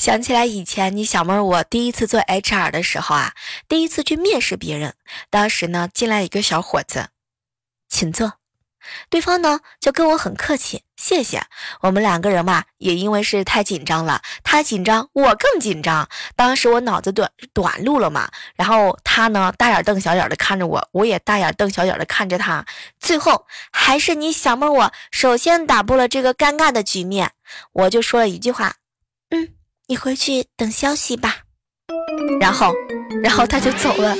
想起来以前你小妹儿我第一次做 HR 的时候啊，第一次去面试别人，当时呢进来一个小伙子，请坐。对方呢就跟我很客气，谢谢。我们两个人嘛，也因为是太紧张了，他紧张，我更紧张。当时我脑子短短路了嘛，然后他呢大眼瞪小眼的看着我，我也大眼瞪小眼的看着他。最后还是你小妹我首先打破了这个尴尬的局面，我就说了一句话：“嗯，你回去等消息吧。”然后，然后他就走了。